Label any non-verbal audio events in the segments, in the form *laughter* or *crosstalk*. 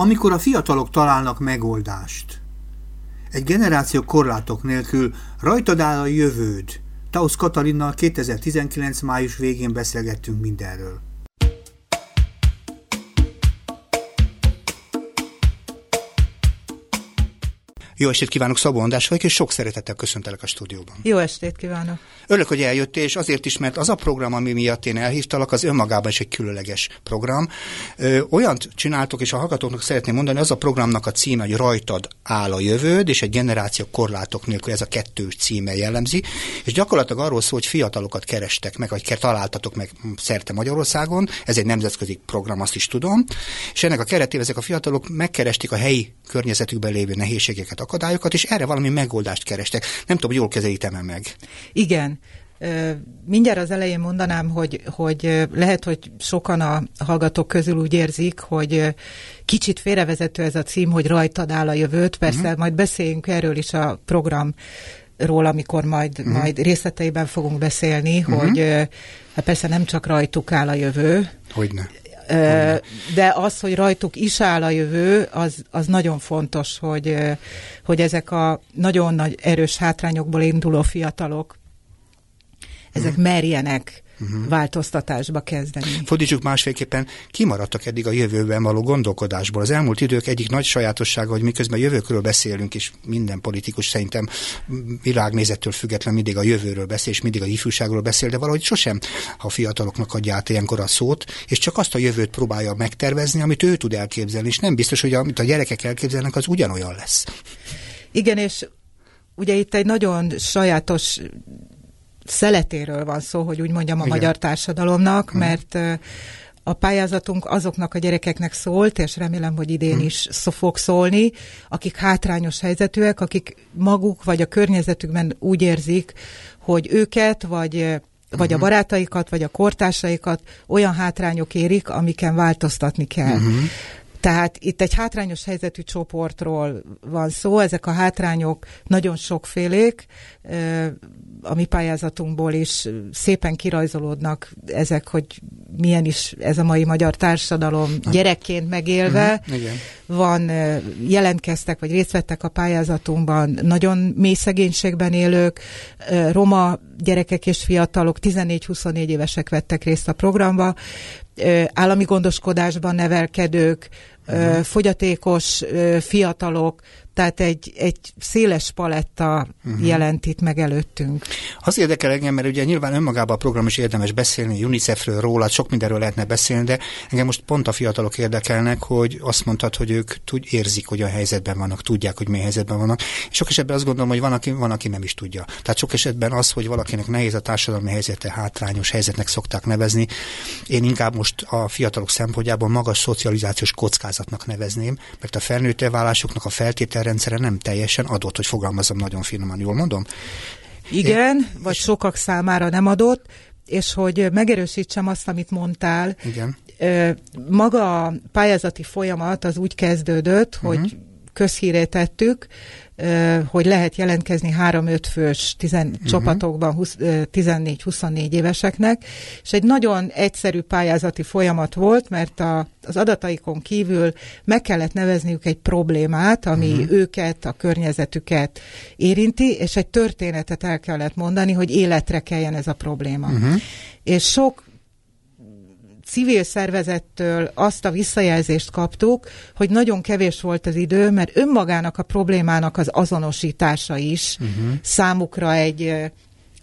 amikor a fiatalok találnak megoldást. Egy generáció korlátok nélkül rajtad áll a jövőd. Tausz Katalinnal 2019. május végén beszélgettünk mindenről. Jó estét kívánok, Szabó András vagyok, és sok szeretettel köszöntelek a stúdióban. Jó estét kívánok! Örülök, hogy eljöttél, és azért is, mert az a program, ami miatt én elhívtalak, az önmagában is egy különleges program. Ö, olyant csináltok, és a hallgatóknak szeretném mondani, az a programnak a címe, hogy rajtad áll a jövőd, és egy generáció korlátok nélkül ez a kettős címe jellemzi, és gyakorlatilag arról szól, hogy fiatalokat kerestek meg, vagy találtatok meg szerte Magyarországon, ez egy nemzetközi program, azt is tudom, és ennek a keretében ezek a fiatalok megkeresték a helyi környezetükben lévő nehézségeket, akadályokat, és erre valami megoldást kerestek. Nem tudom, jól kezelítem-e meg. Igen. Mindjárt az elején mondanám, hogy, hogy lehet, hogy sokan a hallgatók közül úgy érzik, hogy kicsit félrevezető ez a cím, hogy rajtad áll a jövőt. Persze uh-huh. majd beszéljünk erről is a programról, amikor majd, uh-huh. majd részleteiben fogunk beszélni, uh-huh. hogy hát persze nem csak rajtuk áll a jövő. Hogyne. De az, hogy rajtuk is áll a jövő, az, az nagyon fontos, hogy, hogy ezek a nagyon nagy erős hátrányokból induló fiatalok, ezek hmm. merjenek uh-huh. változtatásba kezdeni. Fordítsuk másfélképpen, kimaradtak eddig a jövőben való gondolkodásból. Az elmúlt idők egyik nagy sajátossága, hogy miközben jövőkről beszélünk, és minden politikus szerintem világnézettől független mindig a jövőről beszél, és mindig a ifjúságról beszél, de valahogy sosem a fiataloknak adja át ilyenkor a szót, és csak azt a jövőt próbálja megtervezni, amit ő tud elképzelni, és nem biztos, hogy amit a gyerekek elképzelnek, az ugyanolyan lesz. Igen, és ugye itt egy nagyon sajátos szeletéről van szó, hogy úgy mondjam a Igen. magyar társadalomnak, hmm. mert a pályázatunk azoknak a gyerekeknek szólt, és remélem, hogy idén hmm. is szó fog szólni, akik hátrányos helyzetűek, akik maguk vagy a környezetükben úgy érzik, hogy őket, vagy vagy a mhm. barátaikat, vagy a kortársaikat olyan hátrányok érik, amiken változtatni kell. Uh-huh. Tehát itt egy hátrányos helyzetű csoportról van szó, ezek a hátrányok nagyon sokfélék, a mi pályázatunkból is szépen kirajzolódnak ezek, hogy milyen is ez a mai magyar társadalom gyerekként megélve. Uh-huh. Igen. Van, jelentkeztek, vagy részt vettek a pályázatunkban nagyon mély szegénységben élők, roma gyerekek és fiatalok, 14-24 évesek vettek részt a programba, állami gondoskodásban nevelkedők, uh-huh. fogyatékos fiatalok, tehát egy, egy széles paletta uh-huh. jelent itt meg előttünk. Az érdekel engem, mert ugye nyilván önmagában a program is érdemes beszélni, UNICEF-ről, róla, sok mindenről lehetne beszélni, de engem most pont a fiatalok érdekelnek, hogy azt mondtad, hogy ők tud, érzik, hogy a helyzetben vannak, tudják, hogy milyen helyzetben vannak. És sok esetben azt gondolom, hogy van aki, van, aki nem is tudja. Tehát sok esetben az, hogy valakinek nehéz a társadalmi helyzete, hátrányos helyzetnek szokták nevezni. Én inkább most a fiatalok szempontjából magas szocializációs kockázatnak nevezném, mert a felnőtt válásoknak a feltétel rendszere nem teljesen adott, hogy fogalmazom nagyon finoman, jól mondom? Igen, é, vagy sokak számára nem adott, és hogy megerősítsem azt, amit mondtál. Igen. Maga a pályázati folyamat az úgy kezdődött, uh-huh. hogy közhíré tettük, hogy lehet jelentkezni 3-5 fős tizen, uh-huh. csapatokban 14-24 éveseknek, és egy nagyon egyszerű pályázati folyamat volt, mert a, az adataikon kívül meg kellett nevezniük egy problémát, ami uh-huh. őket, a környezetüket érinti, és egy történetet el kellett mondani, hogy életre keljen ez a probléma. Uh-huh. És sok civil szervezettől azt a visszajelzést kaptuk, hogy nagyon kevés volt az idő, mert önmagának a problémának az azonosítása is uh-huh. számukra egy,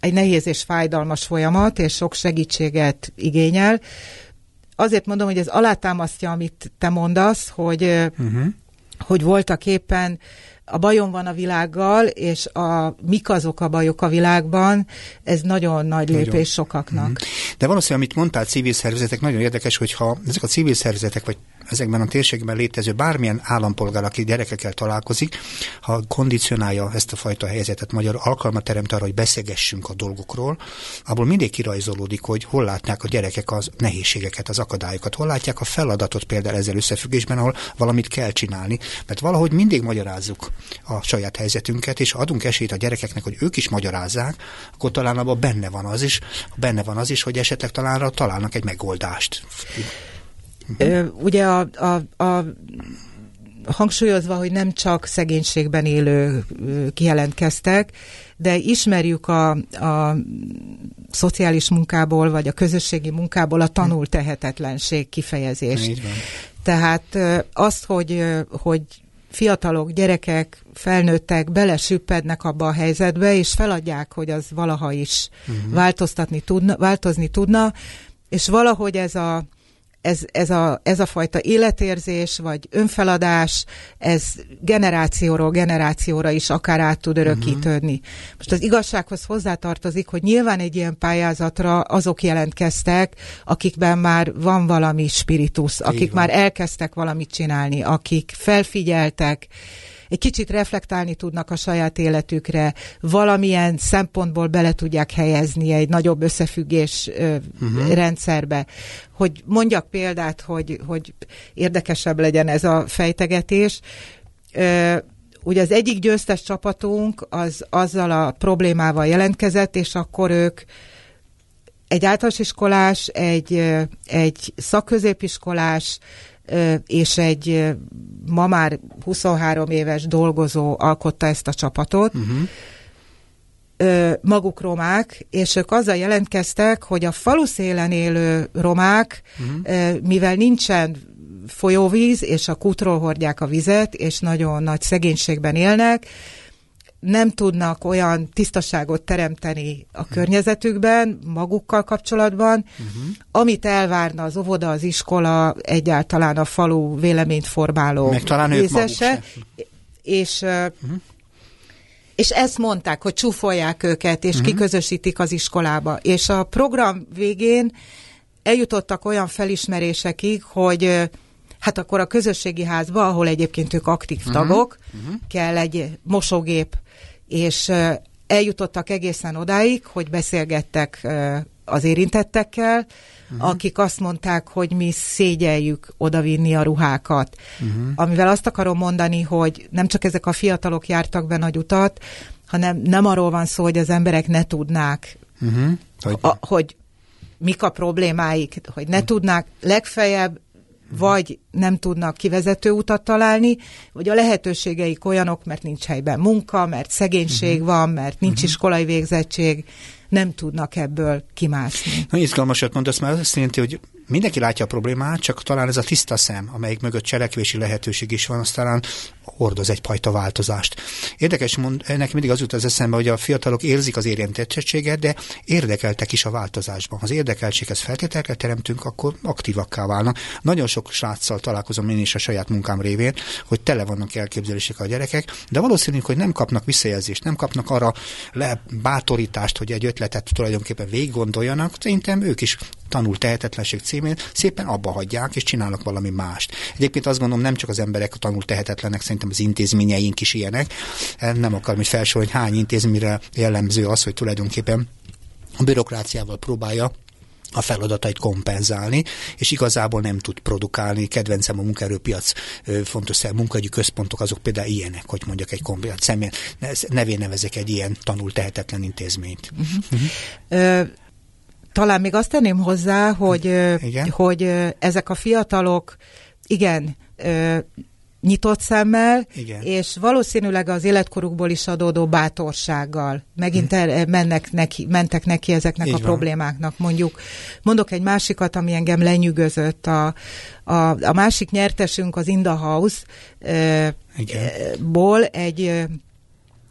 egy nehéz és fájdalmas folyamat, és sok segítséget igényel. Azért mondom, hogy ez alátámasztja, amit te mondasz, hogy, uh-huh. hogy voltak éppen a bajom van a világgal, és a mik azok a bajok a világban, ez nagyon nagy lépés nagyon. sokaknak. Mm. De valószínűleg, amit mondtál, civil szervezetek, nagyon érdekes, hogyha ezek a civil szervezetek, vagy ezekben a térségben létező bármilyen állampolgár, aki gyerekekkel találkozik, ha kondicionálja ezt a fajta helyzetet, magyar alkalmat teremt arra, hogy beszélgessünk a dolgokról, abból mindig kirajzolódik, hogy hol látják a gyerekek az nehézségeket, az akadályokat, hol látják a feladatot például ezzel összefüggésben, ahol valamit kell csinálni. Mert valahogy mindig magyarázzuk a saját helyzetünket, és adunk esélyt a gyerekeknek, hogy ők is magyarázzák, akkor talán abban benne van az is, benne van az is, hogy esetleg talán találnak egy megoldást. Uh-huh. Ugye a, a, a hangsúlyozva, hogy nem csak szegénységben élő kijelentkeztek, de ismerjük a, a szociális munkából, vagy a közösségi munkából a tanult tehetetlenség kifejezést. Tehát azt, hogy, hogy fiatalok, gyerekek, felnőttek belesüppednek abba a helyzetbe, és feladják, hogy az valaha is uh-huh. változtatni tudna, változni tudna, és valahogy ez a ez, ez, a, ez a fajta életérzés, vagy önfeladás, ez generációról generációra is akár át tud örökítődni. Uh-huh. Most az igazsághoz hozzátartozik, hogy nyilván egy ilyen pályázatra azok jelentkeztek, akikben már van valami spiritus, akik már elkezdtek valamit csinálni, akik felfigyeltek, egy kicsit reflektálni tudnak a saját életükre, valamilyen szempontból bele tudják helyezni egy nagyobb összefüggés uh-huh. rendszerbe. Hogy mondjak példát, hogy, hogy érdekesebb legyen ez a fejtegetés. Ugye az egyik győztes csapatunk az azzal a problémával jelentkezett, és akkor ők egy általános iskolás, egy, egy szakközépiskolás, és egy ma már 23 éves dolgozó alkotta ezt a csapatot, uh-huh. maguk romák, és ők azzal jelentkeztek, hogy a falu szélen élő romák, uh-huh. mivel nincsen folyóvíz, és a kútról hordják a vizet, és nagyon nagy szegénységben élnek, nem tudnak olyan tisztaságot teremteni a környezetükben, magukkal kapcsolatban, uh-huh. amit elvárna az óvoda, az iskola, egyáltalán a falu véleményt formáló Meg talán És uh-huh. És ezt mondták, hogy csúfolják őket, és uh-huh. kiközösítik az iskolába. És a program végén eljutottak olyan felismerésekig, hogy hát akkor a közösségi házba, ahol egyébként ők aktív uh-huh. tagok, uh-huh. kell egy mosógép, és eljutottak egészen odáig, hogy beszélgettek az érintettekkel, uh-huh. akik azt mondták, hogy mi szégyeljük odavinni a ruhákat. Uh-huh. Amivel azt akarom mondani, hogy nem csak ezek a fiatalok jártak be nagy utat, hanem nem arról van szó, hogy az emberek ne tudnák, uh-huh. hogy, a, hogy mik a problémáik, hogy ne uh-huh. tudnák, legfeljebb vagy nem tudnak kivezető utat találni, vagy a lehetőségeik olyanok, mert nincs helyben munka, mert szegénység uh-huh. van, mert nincs uh-huh. iskolai végzettség, nem tudnak ebből kimászni. Na, izgalmasat mondasz, mert azt jelenti, hogy mindenki látja a problémát, csak talán ez a tiszta szem, amelyik mögött cselekvési lehetőség is van, az talán hordoz egyfajta változást. Érdekes, mond, ennek mindig az jut az eszembe, hogy a fiatalok érzik az érintettséget, de érdekeltek is a változásban. Az érdekeltséghez feltételeket teremtünk, akkor aktívakká válnak. Nagyon sok sráccal találkozom én is a saját munkám révén, hogy tele vannak elképzelések a gyerekek, de valószínű, hogy nem kapnak visszajelzést, nem kapnak arra le bátorítást, hogy egy ötletet tulajdonképpen végig gondoljanak. Szerintem ők is tanul tehetetlenség címén szépen abba hagyják, és csinálnak valami mást. Egyébként azt gondolom, nem csak az emberek tanul tehetetlenek, szerintem az intézményeink is ilyenek. Nem akarom, hogy felsorolni, hogy hány intézményre jellemző az, hogy tulajdonképpen a bürokráciával próbálja a feladatait kompenzálni, és igazából nem tud produkálni. Kedvencem a munkaerőpiac fontos munkaügyi központok, azok például ilyenek, hogy mondjak egy kombinát személy, nevén nevezek egy ilyen tanul tehetetlen intézményt. Uh-huh. Uh-huh. Talán még azt tenném hozzá, hogy, igen? hogy ezek a fiatalok, igen, nyitott szemmel, Igen. és valószínűleg az életkorukból is adódó bátorsággal megint hmm. el, mennek neki, mentek neki ezeknek Így a van. problémáknak. Mondjuk, mondok egy másikat, ami engem lenyűgözött. A, a, a másik nyertesünk az Inda House ból egy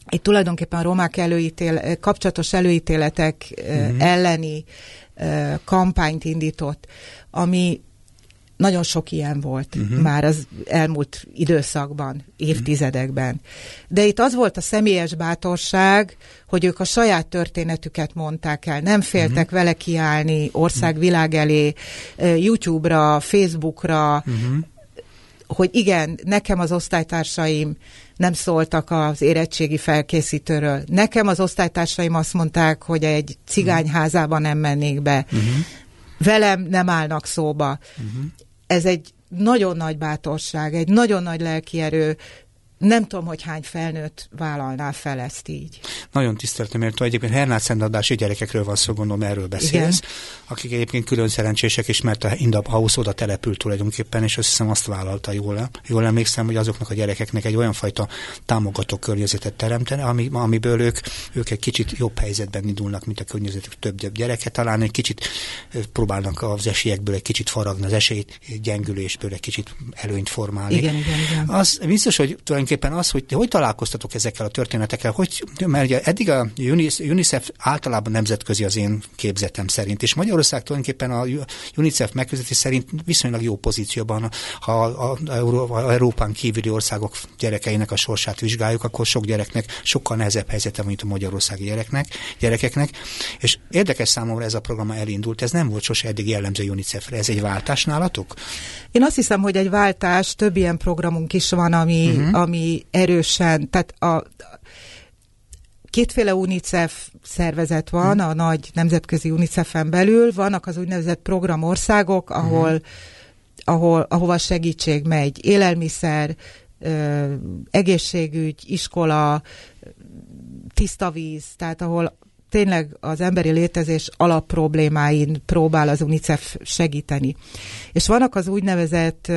egy tulajdonképpen romák előítél, kapcsolatos előítéletek uh-huh. elleni kampányt indított, ami nagyon sok ilyen volt uh-huh. már az elmúlt időszakban, évtizedekben. De itt az volt a személyes bátorság, hogy ők a saját történetüket mondták el, nem féltek uh-huh. vele kiállni országvilág elé, YouTube-ra, Facebookra, uh-huh. hogy igen, nekem az osztálytársaim nem szóltak az érettségi felkészítőről. Nekem az osztálytársaim azt mondták, hogy egy cigányházában nem mennék be. Uh-huh. Velem nem állnak szóba. Uh-huh. Ez egy nagyon nagy bátorság, egy nagyon nagy lelkierő, nem tudom, hogy hány felnőtt vállalná fel ezt így. Nagyon tiszteltem, mert egyébként Hernát Szendadási gyerekekről van szó, gondolom erről beszélsz, Igen. akik egyébként külön szerencsések is, mert a Indab House oda települt tulajdonképpen, és azt hiszem azt vállalta jól. Jól emlékszem, hogy azoknak a gyerekeknek egy olyan fajta támogató környezetet teremteni, ami, amiből ők, ők egy kicsit jobb helyzetben indulnak, mint a környezetük több, több gyereke. Talán egy kicsit próbálnak az esélyekből egy kicsit faragni, az esélyt gyengülésből egy kicsit előnyt formálni. Igen, igen, igen. Az biztos, hogy tulajdonképpen az, hogy hogy találkoztatok ezekkel a történetekkel, hogy, mert ugye eddig a UNICEF általában nemzetközi az én képzetem szerint, és Magyarország tulajdonképpen a UNICEF megközelítés szerint viszonylag jó pozícióban, ha a, a, a Európán kívüli országok gyerekeinek a sorsát vizsgáljuk, akkor sok gyereknek sokkal nehezebb helyzete, mint a magyarországi gyereknek, gyerekeknek, és érdekes számomra ez a program elindult, ez nem volt sose eddig jellemző UNICEF-re, ez egy váltás nálatok? Én azt hiszem, hogy egy váltás, több ilyen programunk is van, ami, uh-huh. ami erősen, tehát a, kétféle UNICEF szervezet van, a nagy nemzetközi UNICEF-en belül, vannak az úgynevezett programországok, ahol, uh-huh. ahol ahova segítség megy, élelmiszer, egészségügy, iskola, tiszta víz, tehát ahol tényleg az emberi létezés alapproblémáin próbál az UNICEF segíteni. És vannak az úgynevezett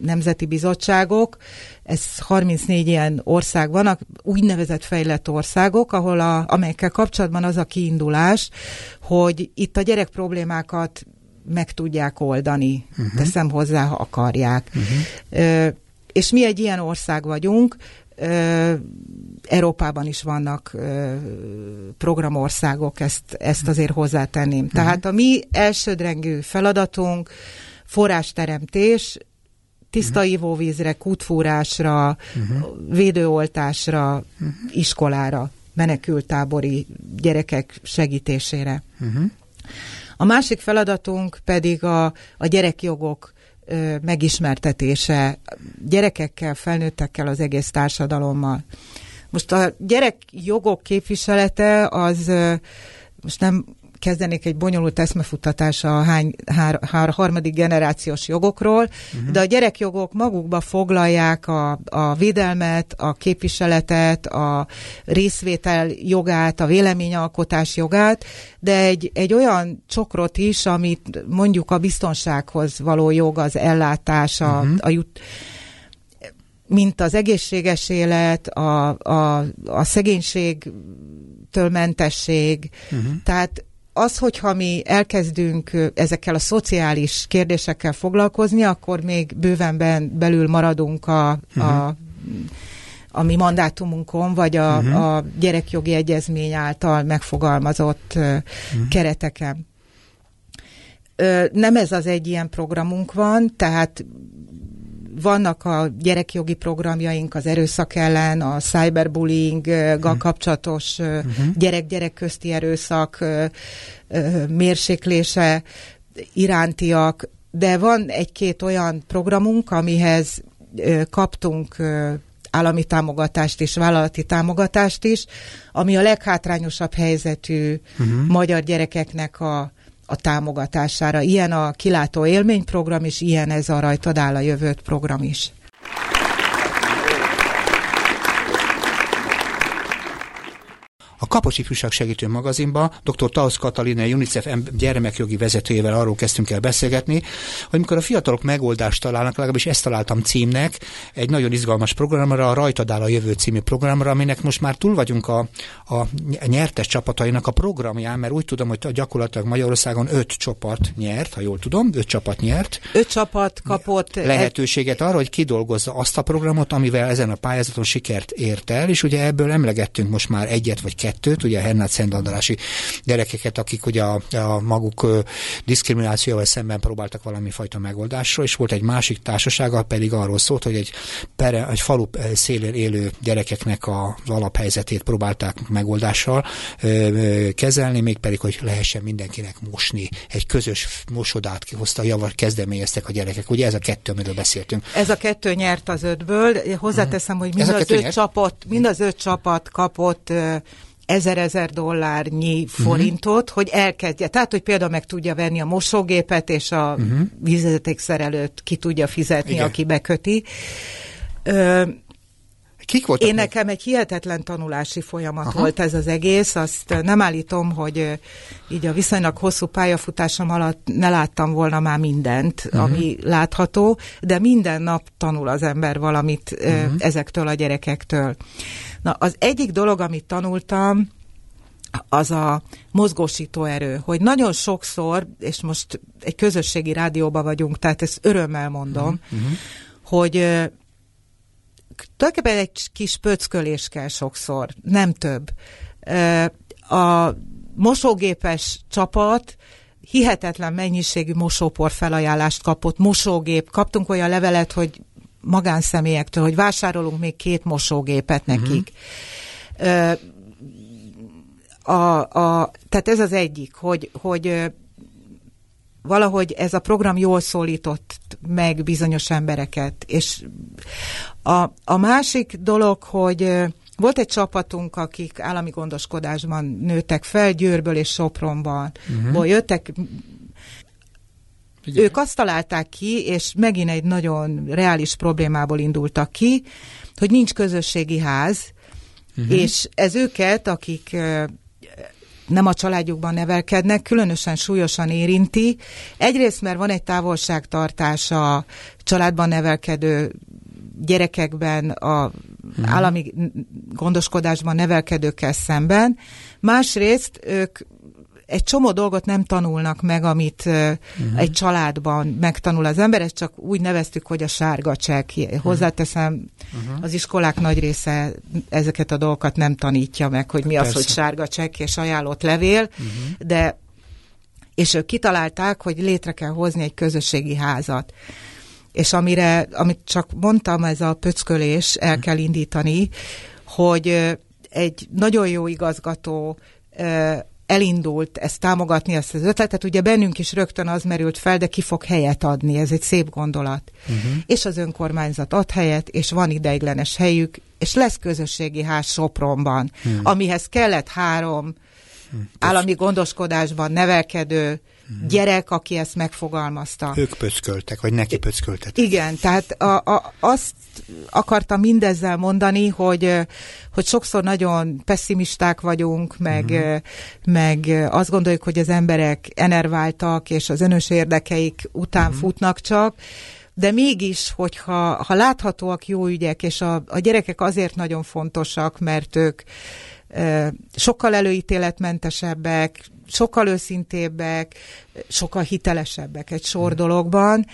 nemzeti bizottságok, ez 34 ilyen ország vannak, úgynevezett fejlett országok, ahol a, amelyekkel kapcsolatban az a kiindulás, hogy itt a gyerek problémákat meg tudják oldani, uh-huh. teszem hozzá, ha akarják. Uh-huh. És mi egy ilyen ország vagyunk, Európában is vannak programországok, ezt, ezt azért hozzátenném. Uh-huh. Tehát a mi elsődrengű feladatunk forrásteremtés, tiszta uh-huh. ivóvízre, kútfúrásra, uh-huh. védőoltásra, uh-huh. iskolára, menekültábori gyerekek segítésére. Uh-huh. A másik feladatunk pedig a, a gyerekjogok megismertetése gyerekekkel, felnőttekkel, az egész társadalommal. Most a gyerekjogok képviselete az most nem kezdenék egy bonyolult eszmefuttatása a hány, hár, hár, harmadik generációs jogokról, uh-huh. de a gyerekjogok magukba foglalják a, a védelmet, a képviseletet, a részvétel jogát, a véleményalkotás jogát, de egy, egy olyan csokrot is, amit mondjuk a biztonsághoz való jog, az ellátás, a, uh-huh. a jut, mint az egészséges élet, a, a, a szegénységtől mentesség, uh-huh. tehát az, hogyha mi elkezdünk ezekkel a szociális kérdésekkel foglalkozni, akkor még bőven belül maradunk a, uh-huh. a a mi mandátumunkon, vagy a, uh-huh. a gyerekjogi egyezmény által megfogalmazott uh-huh. kereteken. Nem ez az egy ilyen programunk van, tehát vannak a gyerekjogi programjaink az erőszak ellen, a cyberbullying-gal uh-huh. kapcsolatos uh-huh. gyerek-gyerek közti erőszak mérséklése irántiak, de van egy-két olyan programunk, amihez kaptunk állami támogatást és vállalati támogatást is, ami a leghátrányosabb helyzetű uh-huh. magyar gyerekeknek a a támogatására. Ilyen a kilátó élményprogram is, ilyen ez a rajtad áll a jövőt program is. A Kapocs Ifjúság Segítő magazinban dr. Tausz Katalina, UNICEF gyermekjogi vezetőjével arról kezdtünk el beszélgetni, hogy mikor a fiatalok megoldást találnak, legalábbis ezt találtam címnek, egy nagyon izgalmas programra, a Rajtad áll a jövő című programra, aminek most már túl vagyunk a, a nyertes csapatainak a programján, mert úgy tudom, hogy gyakorlatilag Magyarországon öt csapat nyert, ha jól tudom, öt csapat nyert. Öt csapat kapott lehetőséget arra, hogy kidolgozza azt a programot, amivel ezen a pályázaton sikert ért el, és ugye ebből emlegettünk most már egyet vagy kettőt, ugye a Hernát Szentandrási gyerekeket, akik ugye a, a maguk diszkriminációval szemben próbáltak valami fajta megoldásról, és volt egy másik társasága, pedig arról szólt, hogy egy, pere, egy falu szélén élő gyerekeknek az alaphelyzetét próbálták megoldással kezelni, mégpedig, hogy lehessen mindenkinek mosni. Egy közös mosodát hozta, javar, kezdeményeztek a gyerekek. Ugye ez a kettő, amiről beszéltünk. Ez a kettő nyert az ötből. Hozzáteszem, hogy mind, az öt, csapat, mind az öt csapat kapott ezer-ezer dollárnyi uh-huh. forintot, hogy elkezdje. Tehát, hogy például meg tudja venni a mosógépet, és a uh-huh. vízvezetékszerelőt ki tudja fizetni, Igen. aki beköti. Ö, Kik voltak? Én még? nekem egy hihetetlen tanulási folyamat Aha. volt ez az egész. Azt nem állítom, hogy így a viszonylag hosszú pályafutásom alatt ne láttam volna már mindent, uh-huh. ami látható, de minden nap tanul az ember valamit uh-huh. ezektől a gyerekektől. Na, az egyik dolog, amit tanultam, az a mozgósító erő, hogy nagyon sokszor, és most egy közösségi rádióban vagyunk, tehát ezt örömmel mondom, uh-huh. hogy tulajdonképpen egy kis pöckölés kell sokszor, nem több. A mosógépes csapat hihetetlen mennyiségű mosópor felajánlást kapott, mosógép, kaptunk olyan levelet, hogy magánszemélyektől, hogy vásárolunk még két mosógépet nekik. Uh-huh. A, a, tehát ez az egyik, hogy, hogy valahogy ez a program jól szólított meg bizonyos embereket. És a, a másik dolog, hogy volt egy csapatunk, akik állami gondoskodásban nőttek fel, Győrből és Sopronban. Uh-huh. jöttek Figyelj. Ők azt találták ki, és megint egy nagyon reális problémából indultak ki, hogy nincs közösségi ház, uh-huh. és ez őket, akik nem a családjukban nevelkednek, különösen súlyosan érinti. Egyrészt, mert van egy távolságtartás a családban nevelkedő gyerekekben, a uh-huh. állami gondoskodásban nevelkedőkkel szemben. Másrészt ők egy csomó dolgot nem tanulnak meg, amit uh-huh. egy családban megtanul az ember, ezt csak úgy neveztük, hogy a sárga csekk. Hozzáteszem, uh-huh. az iskolák nagy része ezeket a dolgokat nem tanítja meg, hogy mi Persze. az, hogy sárga csekk és ajánlott levél, uh-huh. de és ők kitalálták, hogy létre kell hozni egy közösségi házat. És amire, amit csak mondtam, ez a pöckölés el kell indítani, hogy egy nagyon jó igazgató elindult ezt támogatni, ezt az ötletet, ugye bennünk is rögtön az merült fel, de ki fog helyet adni, ez egy szép gondolat. Uh-huh. És az önkormányzat ad helyet, és van ideiglenes helyük, és lesz közösségi ház Sopronban, uh-huh. amihez kellett három uh-huh. állami gondoskodásban nevelkedő gyerek, aki ezt megfogalmazta. Ők pöcköltek, vagy neki pöcköltek. Igen, tehát a, a, azt akartam mindezzel mondani, hogy, hogy sokszor nagyon pessimisták vagyunk, meg, uh-huh. meg azt gondoljuk, hogy az emberek enerváltak, és az önös érdekeik után uh-huh. futnak csak, de mégis, hogyha ha láthatóak jó ügyek, és a, a gyerekek azért nagyon fontosak, mert ők sokkal előítéletmentesebbek, sokkal őszintébbek, sokkal hitelesebbek egy sor dologban.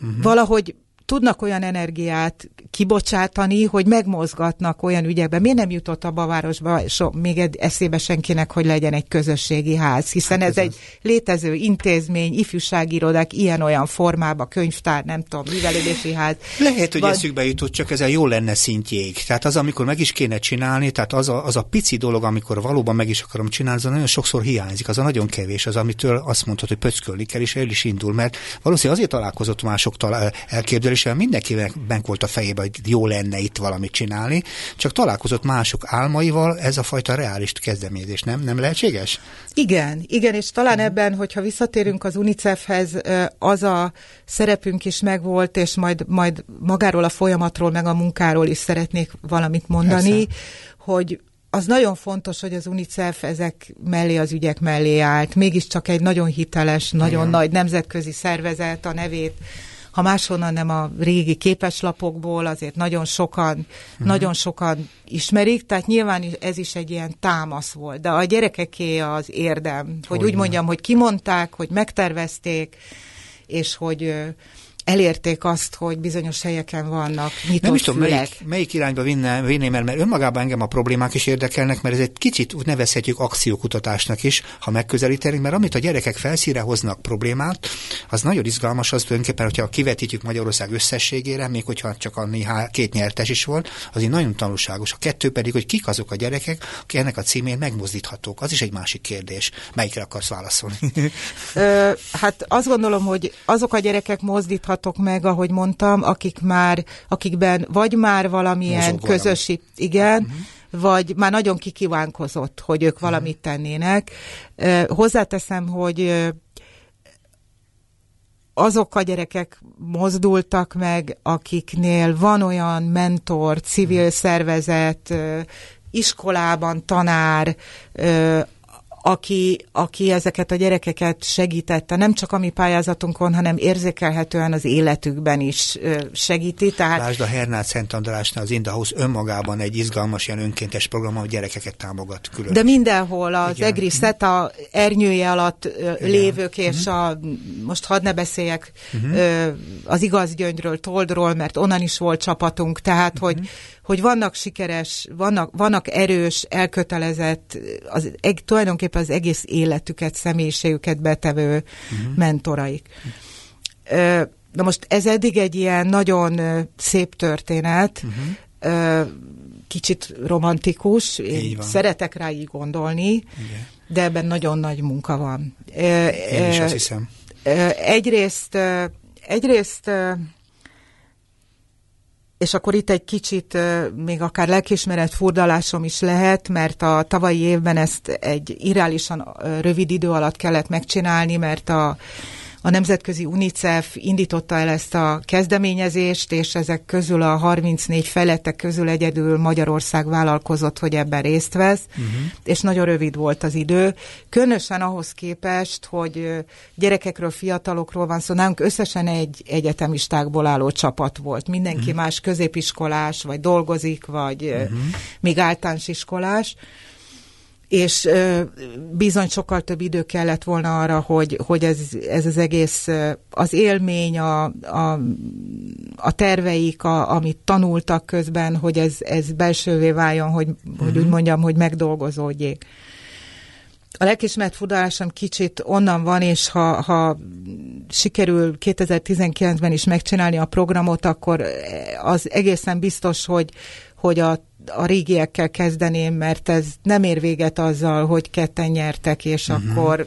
Uh-huh. Valahogy tudnak olyan energiát kibocsátani, hogy megmozgatnak olyan ügyekben. Miért nem jutott abba a városba so, még egy eszébe senkinek, hogy legyen egy közösségi ház? Hiszen hát ez, ez egy létező intézmény, ifjúsági irodák, ilyen-olyan formában, könyvtár, nem tudom, művelődési ház. Lehet, hogy Vagy... eszükbe jutott, csak ez a jó lenne szintjéig. Tehát az, amikor meg is kéne csinálni, tehát az a, az a pici dolog, amikor valóban meg is akarom csinálni, az nagyon sokszor hiányzik, az a nagyon kevés, az, amitől azt mondhatod, hogy pöckölni kell, és el is indul, mert valószínűleg azért találkozott mások talál, elképzeléssel, mindenkinek volt a fejében, hogy jó lenne itt valamit csinálni, csak találkozott mások álmaival, ez a fajta reális kezdeményezés, nem? Nem lehetséges? Igen, igen, és talán uh-huh. ebben, hogyha visszatérünk az UNICEF-hez, az a szerepünk is megvolt, és majd, majd magáról a folyamatról, meg a munkáról is szeretnék valamit mondani, Persze. hogy az nagyon fontos, hogy az UNICEF ezek mellé, az ügyek mellé állt. Mégiscsak egy nagyon hiteles, nagyon Igen. nagy nemzetközi szervezet a nevét ha máshonnan nem a régi képeslapokból, azért nagyon sokan, uh-huh. nagyon sokan ismerik, tehát nyilván ez is egy ilyen támasz volt, de a gyerekeké az érdem, hogy, hogy úgy nem. mondjam, hogy kimondták, hogy megtervezték, és hogy elérték azt, hogy bizonyos helyeken vannak nyitott Nem is tudom, melyik, melyik irányba vinne, vinném el, mert önmagában engem a problémák is érdekelnek, mert ez egy kicsit nevezhetjük akciókutatásnak is, ha megközelítenek, mert amit a gyerekek felszíre hoznak problémát, az nagyon izgalmas, az tulajdonképpen, hogyha kivetítjük Magyarország összességére, még hogyha csak a néha két nyertes is volt, az így nagyon tanulságos. A kettő pedig, hogy kik azok a gyerekek, akik ennek a címén megmozdíthatók. Az is egy másik kérdés. Melyikre akarsz válaszolni? Ö, hát azt gondolom, hogy azok a gyerekek mozdíthatók, találhatok meg, ahogy mondtam, akik már, akikben vagy már valamilyen közösi, igen, uh-huh. vagy már nagyon kikívánkozott, hogy ők uh-huh. valamit tennének. Hozzáteszem, hogy azok a gyerekek mozdultak meg, akiknél van olyan mentor, civil szervezet, iskolában tanár, aki, aki ezeket a gyerekeket segítette, nem csak a mi pályázatunkon, hanem érzékelhetően az életükben is segíti. Tehát... Lásd a Hernát Szent Andrásnál az Indahouse önmagában egy izgalmas ilyen önkéntes program, ahol gyerekeket támogat külön. De mindenhol az Igen. EGRI SETA ernyője alatt Igen. lévők, és uh-huh. a, most hadd ne beszéljek uh-huh. az igaz gyöngyről, Toldról, mert onnan is volt csapatunk, tehát uh-huh. hogy hogy vannak sikeres, vannak, vannak erős, elkötelezett, az, eg, tulajdonképpen az egész életüket, személyiségüket betevő uh-huh. mentoraik. Na most ez eddig egy ilyen nagyon szép történet, uh-huh. kicsit romantikus, én szeretek rá így gondolni, Igen. de ebben nagyon nagy munka van. Én is azt hiszem. Egyrészt, egyrészt és akkor itt egy kicsit még akár lelkismeret furdalásom is lehet, mert a tavalyi évben ezt egy irreálisan rövid idő alatt kellett megcsinálni, mert a a Nemzetközi UNICEF indította el ezt a kezdeményezést, és ezek közül a 34 fejlettek közül egyedül Magyarország vállalkozott, hogy ebben részt vesz, uh-huh. és nagyon rövid volt az idő. Különösen ahhoz képest, hogy gyerekekről, fiatalokról van szó, nálunk összesen egy egyetemistákból álló csapat volt. Mindenki uh-huh. más középiskolás, vagy dolgozik, vagy uh-huh. még általános iskolás és bizony sokkal több idő kellett volna arra, hogy, hogy ez, ez az egész, az élmény, a, a, a terveik, a, amit tanultak közben, hogy ez, ez belsővé váljon, hogy, uh-huh. hogy úgy mhm. mondjam, hogy megdolgozódjék. A lelkismert fudalásom kicsit onnan van, és ha, ha sikerül 2019-ben is megcsinálni a programot, akkor az egészen biztos, hogy, hogy a a régiekkel kezdeném, mert ez nem ér véget azzal, hogy ketten nyertek, és uh-huh. akkor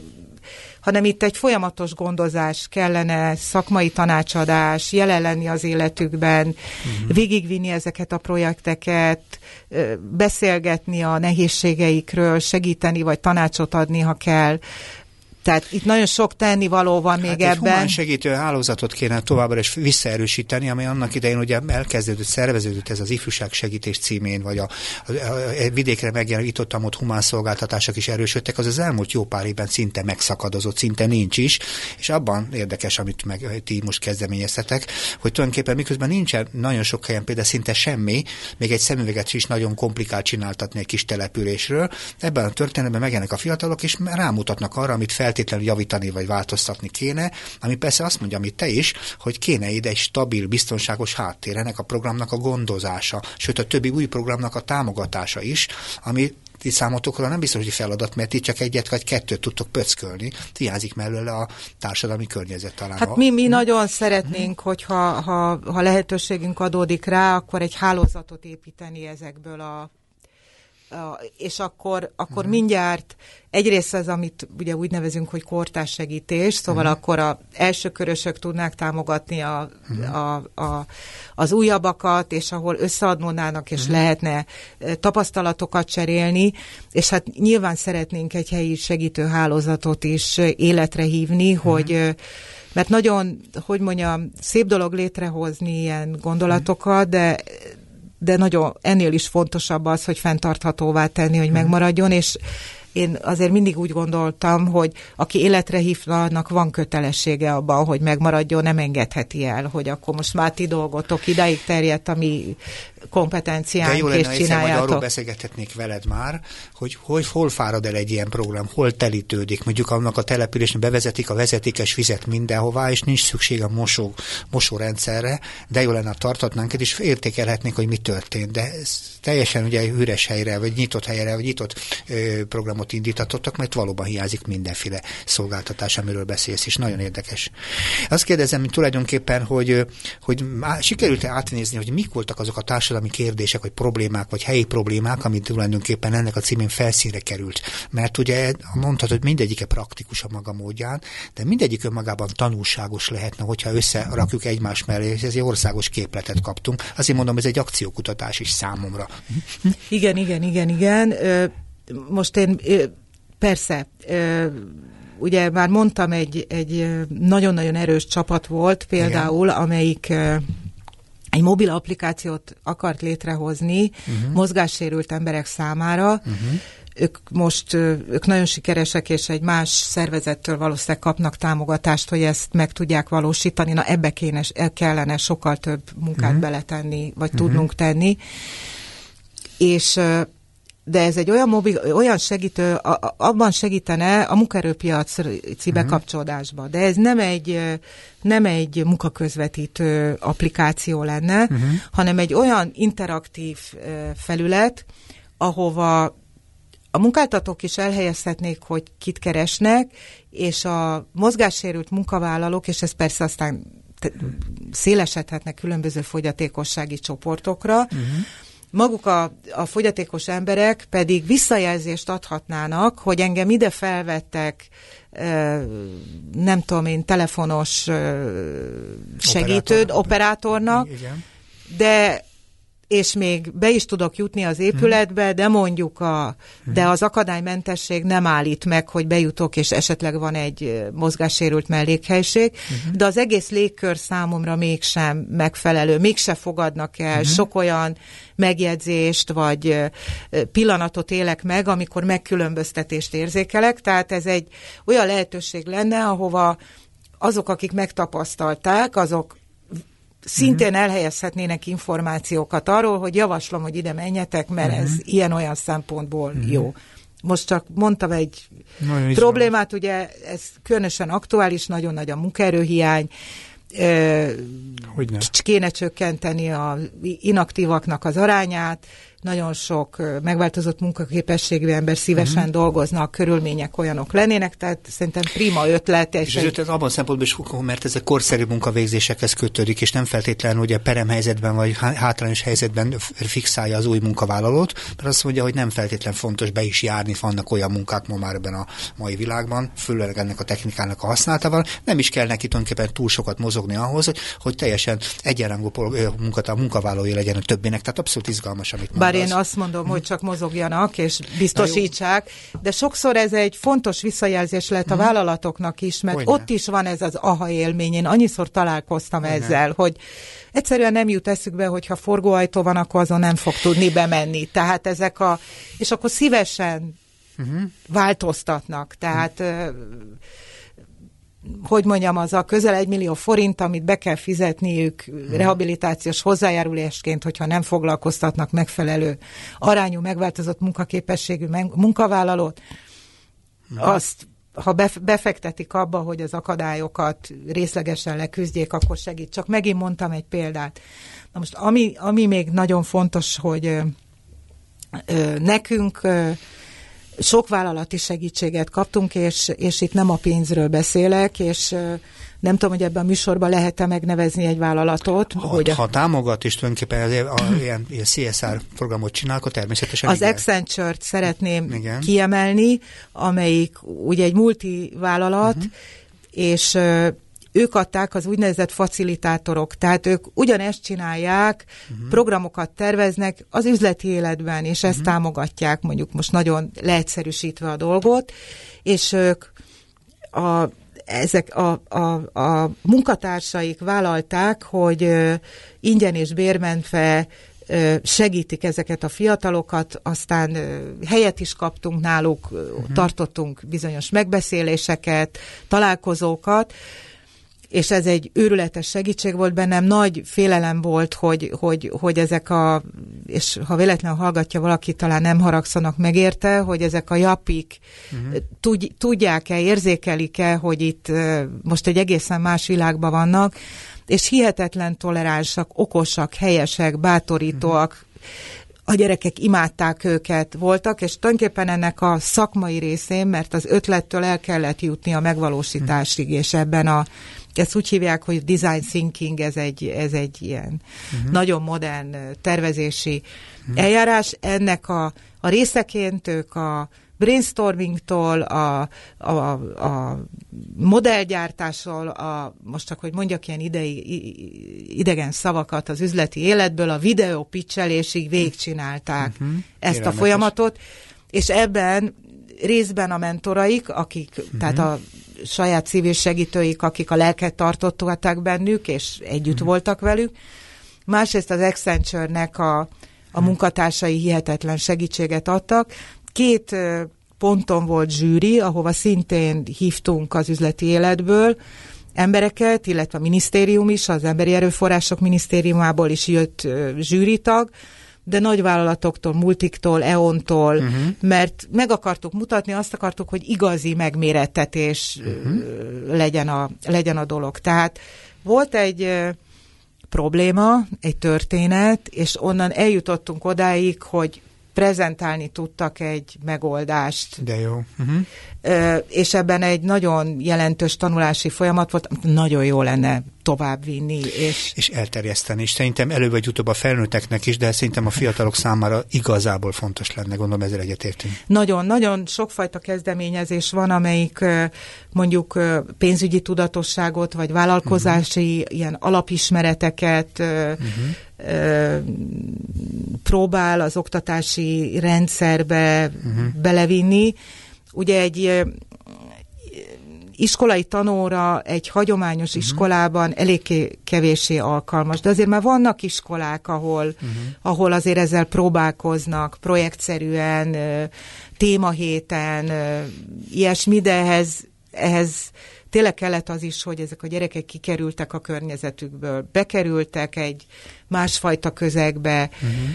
hanem itt egy folyamatos gondozás kellene, szakmai tanácsadás, jelen lenni az életükben, uh-huh. végigvinni ezeket a projekteket, beszélgetni a nehézségeikről, segíteni vagy tanácsot adni, ha kell. Tehát itt nagyon sok tennivaló van még hát ebben. Egy segítő hálózatot kéne továbbra is visszaerősíteni, ami annak idején ugye elkezdődött, szerveződött ez az ifjúság segítés címén, vagy a, a, a, a vidékre megjelenítottam ott humán szolgáltatások is erősödtek, az az elmúlt jó pár évben szinte megszakadozott, szinte nincs is, és abban érdekes, amit meg ti most kezdeményeztetek, hogy tulajdonképpen miközben nincsen nagyon sok helyen például szinte semmi, még egy szemüveget is nagyon komplikált csináltatni egy kis településről, ebben a történetben megjelennek a fiatalok, és rámutatnak arra, amit fel feltétlenül javítani vagy változtatni kéne, ami persze azt mondja, amit te is, hogy kéne ide egy stabil, biztonságos háttér ennek a programnak a gondozása, sőt a többi új programnak a támogatása is, ami ti számotokra nem biztos, hogy feladat, mert ti csak egyet vagy kettőt tudtok pöckölni. Hiányzik mellőle a társadalmi környezet talán. Hát mi, mi hm? nagyon szeretnénk, hogy ha, ha, ha lehetőségünk adódik rá, akkor egy hálózatot építeni ezekből a és akkor, akkor uh-huh. mindjárt egyrészt az, amit ugye úgy nevezünk, hogy kortás segítés, szóval uh-huh. akkor a első körösök tudnák támogatni a, uh-huh. a, a, az újabbakat, és ahol összeadnónának, és uh-huh. lehetne tapasztalatokat cserélni, és hát nyilván szeretnénk egy helyi segítőhálózatot is életre hívni, uh-huh. hogy mert nagyon, hogy mondjam, szép dolog létrehozni ilyen gondolatokat, de de nagyon ennél is fontosabb az, hogy fenntarthatóvá tenni, hogy mhm. megmaradjon, és én azért mindig úgy gondoltam, hogy aki életre hívnak, van kötelessége abban, hogy megmaradjon, nem engedheti el, hogy akkor most már ti dolgotok idáig terjedt, ami kompetenciánk, De jó lenne, és csináljátok. Egyszer, arról beszélgethetnék veled már, hogy, hogy hol fárad el egy ilyen program, hol telítődik. Mondjuk annak a településen bevezetik a vezetékes vizet mindenhová, és nincs szükség a mosó, mosórendszerre, de jó lenne, tartatnánk, és értékelhetnénk, hogy mi történt. De ez teljesen ugye üres helyre, vagy nyitott helyre, vagy nyitott ö, programot indítatottak, mert valóban hiányzik mindenféle szolgáltatás, amiről beszélsz, és nagyon érdekes. Azt kérdezem, hogy tulajdonképpen, hogy, hogy sikerült-e átnézni, hogy mik voltak azok a társadalmi kérdések, vagy problémák, vagy helyi problémák, amit tulajdonképpen ennek a címén felszínre került. Mert ugye mondhatod, hogy mindegyike praktikus a maga módján, de mindegyik önmagában tanulságos lehetne, hogyha összerakjuk egymás mellé, és ez egy országos képletet kaptunk. Azért mondom, ez egy akciókutatás is számomra. Igen, igen, igen, igen. Most én persze ugye már mondtam, egy, egy nagyon-nagyon erős csapat volt például, Igen. amelyik egy mobil applikációt akart létrehozni uh-huh. mozgássérült emberek számára. Uh-huh. Ők most ők nagyon sikeresek, és egy más szervezettől valószínűleg kapnak támogatást, hogy ezt meg tudják valósítani. Na ebbe kéne, kellene sokkal több munkát uh-huh. beletenni, vagy uh-huh. tudnunk tenni. És de ez egy olyan, mobil, olyan segítő, a, abban segítene a munkaerőpiaci bekapcsolódásba. De ez nem egy, nem egy munkaközvetítő applikáció lenne, uh-huh. hanem egy olyan interaktív felület, ahova a munkáltatók is elhelyezhetnék, hogy kit keresnek, és a mozgássérült munkavállalók, és ez persze aztán szélesedhetnek különböző fogyatékossági csoportokra, uh-huh maguk a, a fogyatékos emberek pedig visszajelzést adhatnának, hogy engem ide felvettek, nem tudom én, telefonos segítőd, Operátor. operátornak, Igen. de és még be is tudok jutni az épületbe, de mondjuk a, de az akadálymentesség nem állít meg, hogy bejutok, és esetleg van egy mozgássérült mellékhelység, uh-huh. de az egész légkör számomra mégsem megfelelő, mégse fogadnak el uh-huh. sok olyan megjegyzést, vagy pillanatot élek meg, amikor megkülönböztetést érzékelek, tehát ez egy olyan lehetőség lenne, ahova azok, akik megtapasztalták, azok szintén uh-huh. elhelyezhetnének információkat arról, hogy javaslom, hogy ide menjetek, mert uh-huh. ez ilyen-olyan szempontból uh-huh. jó. Most csak mondtam egy nagyon problémát, ugye ez különösen aktuális, nagyon nagy a munkaerőhiány, Hogyne. kéne csökkenteni a inaktívaknak az arányát, nagyon sok megváltozott munkaképességű ember szívesen uh-huh. dolgozna, a körülmények olyanok lennének, tehát szerintem prima ötlet. És, és egy... ötlet abban szempontból is, mert ez a korszerű munkavégzésekhez kötődik, és nem feltétlenül ugye peremhelyzetben vagy hátrányos helyzetben fixálja az új munkavállalót, mert azt mondja, hogy nem feltétlen fontos be is járni, vannak olyan munkák ma már ebben a mai világban, főleg ennek a technikának a használatával, nem is kell neki tulajdonképpen túl sokat mozogni ahhoz, hogy, hogy teljesen egyenrangú munkavállalói legyen a többének, tehát abszolút izgalmas, amit Bár én azt mondom, hogy csak mozogjanak és biztosítsák, de sokszor ez egy fontos visszajelzés lehet a mhm. vállalatoknak is, mert Hogyne. ott is van ez az aha élmény. Én annyiszor találkoztam Hogyne. ezzel, hogy egyszerűen nem jut eszükbe, hogy ha forgóajtó van, akkor azon nem fog tudni bemenni. Tehát ezek a... És akkor szívesen uh-huh. változtatnak. Tehát uh-huh hogy mondjam, az a közel egy millió forint, amit be kell fizetniük hmm. rehabilitációs hozzájárulásként, hogyha nem foglalkoztatnak megfelelő arányú, megváltozott munkaképességű munkavállalót, hmm. azt ha befektetik abba, hogy az akadályokat részlegesen leküzdjék, akkor segít. Csak megint mondtam egy példát. Na most, ami, ami még nagyon fontos, hogy ö, ö, nekünk ö, sok vállalati segítséget kaptunk, és, és itt nem a pénzről beszélek, és nem tudom, hogy ebben a műsorban lehet-e megnevezni egy vállalatot. Ha, hogy ha a... támogat, és tulajdonképpen a, a, ilyen, ilyen CSR programot csinál, akkor természetesen Az igen. Accenture-t szeretném igen. kiemelni, amelyik ugye egy multivállalat, uh-huh. és ők adták az úgynevezett facilitátorok, tehát ők ugyanezt csinálják, uh-huh. programokat terveznek az üzleti életben, és ezt uh-huh. támogatják, mondjuk most nagyon leegyszerűsítve a dolgot, és ők a, ezek a, a, a munkatársaik vállalták, hogy ingyen és bérmentve segítik ezeket a fiatalokat, aztán helyet is kaptunk náluk, uh-huh. tartottunk bizonyos megbeszéléseket, találkozókat, és ez egy őrületes segítség volt bennem, nagy félelem volt, hogy, hogy, hogy ezek a, és ha véletlenül hallgatja valaki, talán nem haragszanak meg érte, hogy ezek a japik uh-huh. tudják-e, érzékelik-e, hogy itt most egy egészen más világban vannak, és hihetetlen toleránsak, okosak, helyesek, bátorítóak, uh-huh a gyerekek imádták őket, voltak, és tulajdonképpen ennek a szakmai részén, mert az ötlettől el kellett jutni a megvalósításig, és ebben a ezt úgy hívják, hogy design thinking, ez egy, ez egy ilyen uh-huh. nagyon modern tervezési uh-huh. eljárás. Ennek a, a részeként ők a brainstormingtól, a, a, a modellgyártásról, a, most csak, hogy mondjak ilyen idei, idegen szavakat az üzleti életből, a videó pitchelésig végigcsinálták uh-huh. ezt Kérem, a folyamatot, és ebben részben a mentoraik, akik, uh-huh. tehát a saját civil segítőik, akik a lelket tartották bennük, és együtt uh-huh. voltak velük. Másrészt az Accenture-nek a, a munkatársai hihetetlen segítséget adtak. Két ponton volt zsűri, ahova szintén hívtunk az üzleti életből, embereket, illetve a minisztérium is, az Emberi Erőforrások Minisztériumából is jött zsűritag, de nagyvállalatoktól, multiktól, EON-tól, uh-huh. mert meg akartuk mutatni, azt akartuk, hogy igazi megmérettetés uh-huh. legyen, a, legyen a dolog. Tehát volt egy probléma, egy történet, és onnan eljutottunk odáig, hogy prezentálni tudtak egy megoldást. De jó. Uh-huh. És ebben egy nagyon jelentős tanulási folyamat volt, nagyon jó lenne továbbvinni. És, és elterjeszteni. És szerintem előbb vagy utóbb a felnőtteknek is, de szerintem a fiatalok számára igazából fontos lenne, gondolom ezzel egyetértünk. Nagyon, nagyon sokfajta kezdeményezés van, amelyik mondjuk pénzügyi tudatosságot, vagy vállalkozási uh-huh. ilyen alapismereteket uh-huh próbál az oktatási rendszerbe uh-huh. belevinni. Ugye egy iskolai tanóra egy hagyományos uh-huh. iskolában elég kevéssé alkalmas, de azért már vannak iskolák, ahol, uh-huh. ahol azért ezzel próbálkoznak projektszerűen, témahéten, ilyesmi, de ehhez, ehhez tényleg kellett az is, hogy ezek a gyerekek kikerültek a környezetükből, bekerültek egy másfajta közegbe. Uh-huh.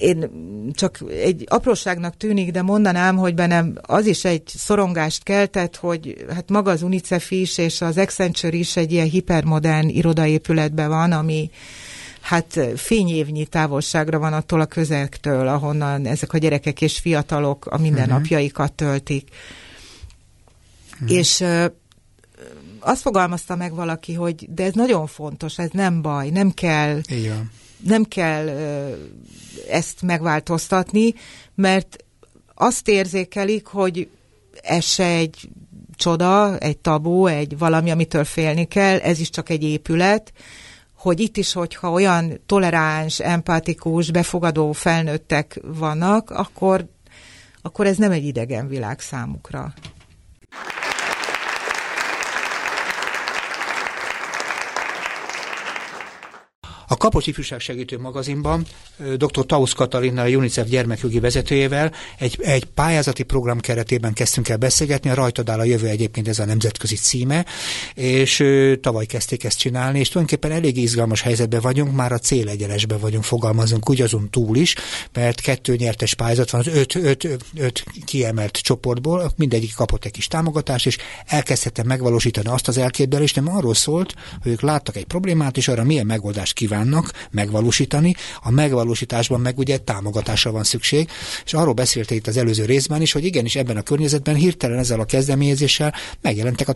Én csak egy apróságnak tűnik, de mondanám, hogy bennem az is egy szorongást keltett, hogy hát maga az UNICEF is, és az Accenture is egy ilyen hipermodern irodaépületben van, ami hát fényévnyi távolságra van attól a közegtől, ahonnan ezek a gyerekek és fiatalok a mindennapjaikat töltik. Uh-huh. És azt fogalmazta meg valaki, hogy de ez nagyon fontos, ez nem baj, nem kell, Igen. Nem kell ezt megváltoztatni, mert azt érzékelik, hogy ez se egy csoda, egy tabu, egy valami, amitől félni kell, ez is csak egy épület, hogy itt is, hogyha olyan toleráns, empatikus, befogadó felnőttek vannak, akkor, akkor ez nem egy idegen világ számukra. A Kapos Ifjúság Segítő magazinban dr. Tausz Katalina, a UNICEF gyermekjogi vezetőjével egy, egy pályázati program keretében kezdtünk el beszélgetni, a rajtad áll a jövő egyébként ez a nemzetközi címe, és tavaly kezdték ezt csinálni, és tulajdonképpen elég izgalmas helyzetben vagyunk, már a célegyenesben vagyunk, fogalmazunk úgy azon túl is, mert kettő nyertes pályázat van az öt, öt, öt, öt kiemelt csoportból, mindegyik kapott egy kis támogatást, és elkezdhettem megvalósítani azt az elképzelést, nem arról szólt, hogy ők láttak egy problémát, és arra milyen megoldást kíván kívánnak megvalósítani, a megvalósításban meg ugye támogatásra van szükség, és arról beszélte itt az előző részben is, hogy igenis ebben a környezetben hirtelen ezzel a kezdeményezéssel megjelentek a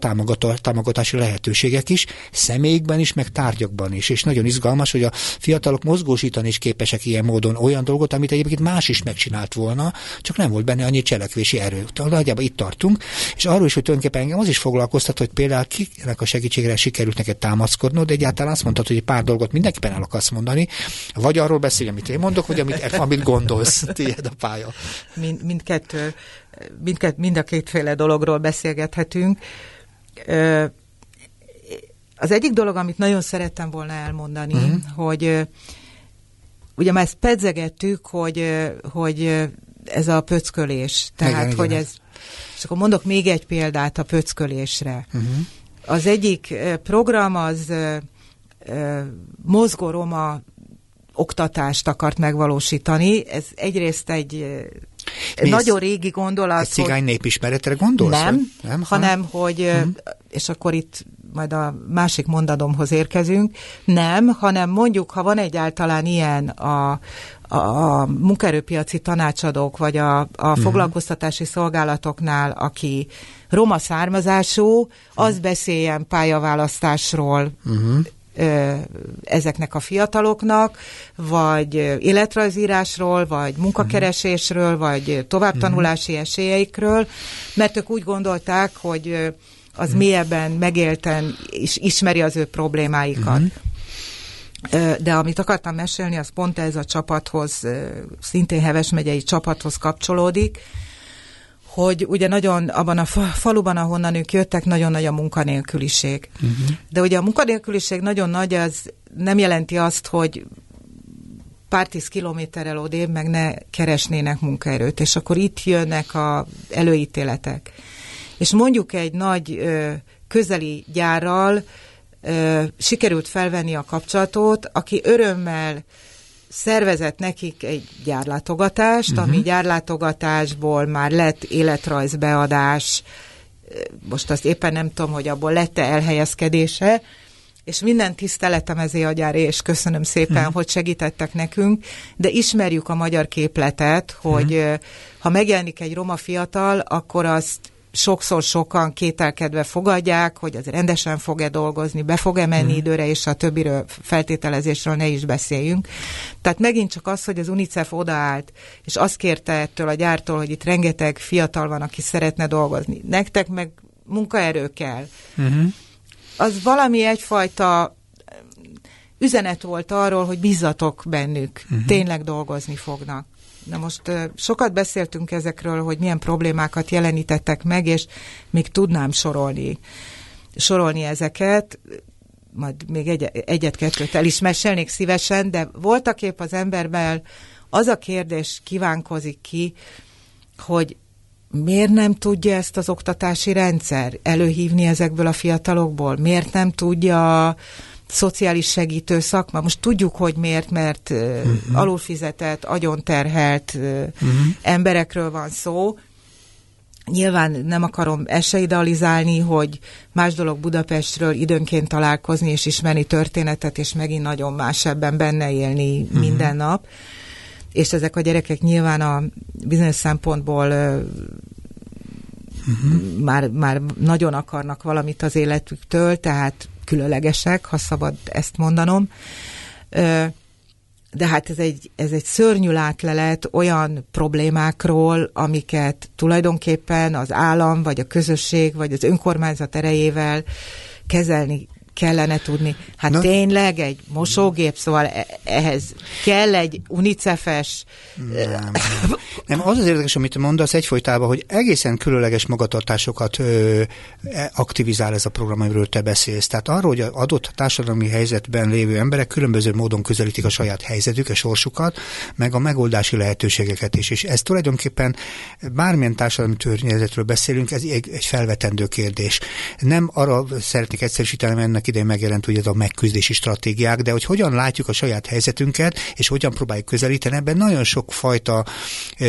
támogatási lehetőségek is, személyekben is, meg tárgyakban is, és nagyon izgalmas, hogy a fiatalok mozgósítani is képesek ilyen módon olyan dolgot, amit egyébként más is megcsinált volna, csak nem volt benne annyi cselekvési erő. Nagyjából itt tartunk, és arról is, hogy tulajdonképpen engem az is foglalkoztat, hogy például kinek a segítségre sikerült neked támaszkodnod, de egyáltalán azt mondtad, hogy pár dolgot mindenképpen el akarsz mondani, vagy arról beszélj, amit én mondok, vagy amit, amit gondolsz, *laughs* tiéd a pálya. Mind, mindkettő, mindkett, mind a kétféle dologról beszélgethetünk. Az egyik dolog, amit nagyon szerettem volna elmondani, uh-huh. hogy ugye már ezt pedzegettük, hogy, hogy ez a pöckölés. Tehát, igen, hogy igen. ez... És akkor mondok még egy példát a pöckölésre. Uh-huh. Az egyik program az mozgoroma oktatást akart megvalósítani. Ez egyrészt egy Mész, nagyon régi gondolat. Egy cigány népismeretre gondolsz? Nem, nem hanem hogy, hmm. és akkor itt majd a másik mondadomhoz érkezünk, nem, hanem mondjuk, ha van egyáltalán ilyen a, a, a munkaerőpiaci tanácsadók, vagy a, a uh-huh. foglalkoztatási szolgálatoknál, aki roma származású, az uh-huh. beszéljen pályaválasztásról, uh-huh ezeknek a fiataloknak, vagy életrajzírásról, vagy munkakeresésről, vagy továbbtanulási esélyeikről, mert ők úgy gondolták, hogy az uh-huh. mélyebben megélten is ismeri az ő problémáikat. Uh-huh. De amit akartam mesélni, az pont ez a csapathoz, szintén Heves megyei csapathoz kapcsolódik, hogy ugye nagyon abban a faluban, ahonnan ők jöttek, nagyon nagy a munkanélküliség. Uh-huh. De ugye a munkanélküliség nagyon nagy, az nem jelenti azt, hogy pár tíz kilométerrel odébb meg ne keresnének munkaerőt, és akkor itt jönnek a előítéletek. És mondjuk egy nagy közeli gyárral sikerült felvenni a kapcsolatot, aki örömmel szervezett nekik egy gyárlátogatást, uh-huh. ami gyárlátogatásból már lett életrajzbeadás, most azt éppen nem tudom, hogy abból lett-e elhelyezkedése, és minden tiszteletem ezé a gyári, és köszönöm szépen, uh-huh. hogy segítettek nekünk, de ismerjük a magyar képletet, hogy uh-huh. ha megjelenik egy roma fiatal, akkor azt sokszor sokan kételkedve fogadják, hogy az rendesen fog-e dolgozni, be fog-e menni hmm. időre, és a többiről feltételezésről ne is beszéljünk. Tehát megint csak az, hogy az UNICEF odaállt, és azt kérte ettől a gyártól, hogy itt rengeteg fiatal van, aki szeretne dolgozni. Nektek meg munkaerő kell. Hmm. Az valami egyfajta üzenet volt arról, hogy bízzatok bennük, uh-huh. tényleg dolgozni fognak. Na most sokat beszéltünk ezekről, hogy milyen problémákat jelenítettek meg, és még tudnám sorolni, sorolni ezeket, majd még egy, egyet-kettőt el is mesélnék szívesen, de voltak épp az emberben az a kérdés kívánkozik ki, hogy miért nem tudja ezt az oktatási rendszer előhívni ezekből a fiatalokból? Miért nem tudja szociális segítő szakma. Most tudjuk, hogy miért, mert uh-huh. alulfizetett, agyonterhelt uh-huh. emberekről van szó. Nyilván nem akarom ezt se idealizálni, hogy más dolog Budapestről időnként találkozni és ismerni történetet, és megint nagyon más ebben benne élni uh-huh. minden nap. És ezek a gyerekek nyilván a bizonyos szempontból uh-huh. már, már nagyon akarnak valamit az életüktől, tehát különlegesek, ha szabad ezt mondanom. De hát ez egy, ez egy szörnyű látlelet olyan problémákról, amiket tulajdonképpen az állam, vagy a közösség, vagy az önkormányzat erejével kezelni kellene tudni. Hát Na. tényleg egy mosógép, szóval e- ehhez kell egy unicefes... Nem, *laughs* nem. az az érdekes, amit mondasz egyfolytában, hogy egészen különleges magatartásokat ö, e, aktivizál ez a program, amiről te beszélsz. Tehát arról, hogy adott társadalmi helyzetben lévő emberek különböző módon közelítik a saját helyzetük, a sorsukat, meg a megoldási lehetőségeket is. És ez tulajdonképpen bármilyen társadalmi törvényzetről beszélünk, ez egy, egy felvetendő kérdés. Nem arra szeretnék egyszerűsíteni ennek annak idején megjelent ugye a megküzdési stratégiák, de hogy hogyan látjuk a saját helyzetünket, és hogyan próbáljuk közelíteni, ebben nagyon sok fajta e,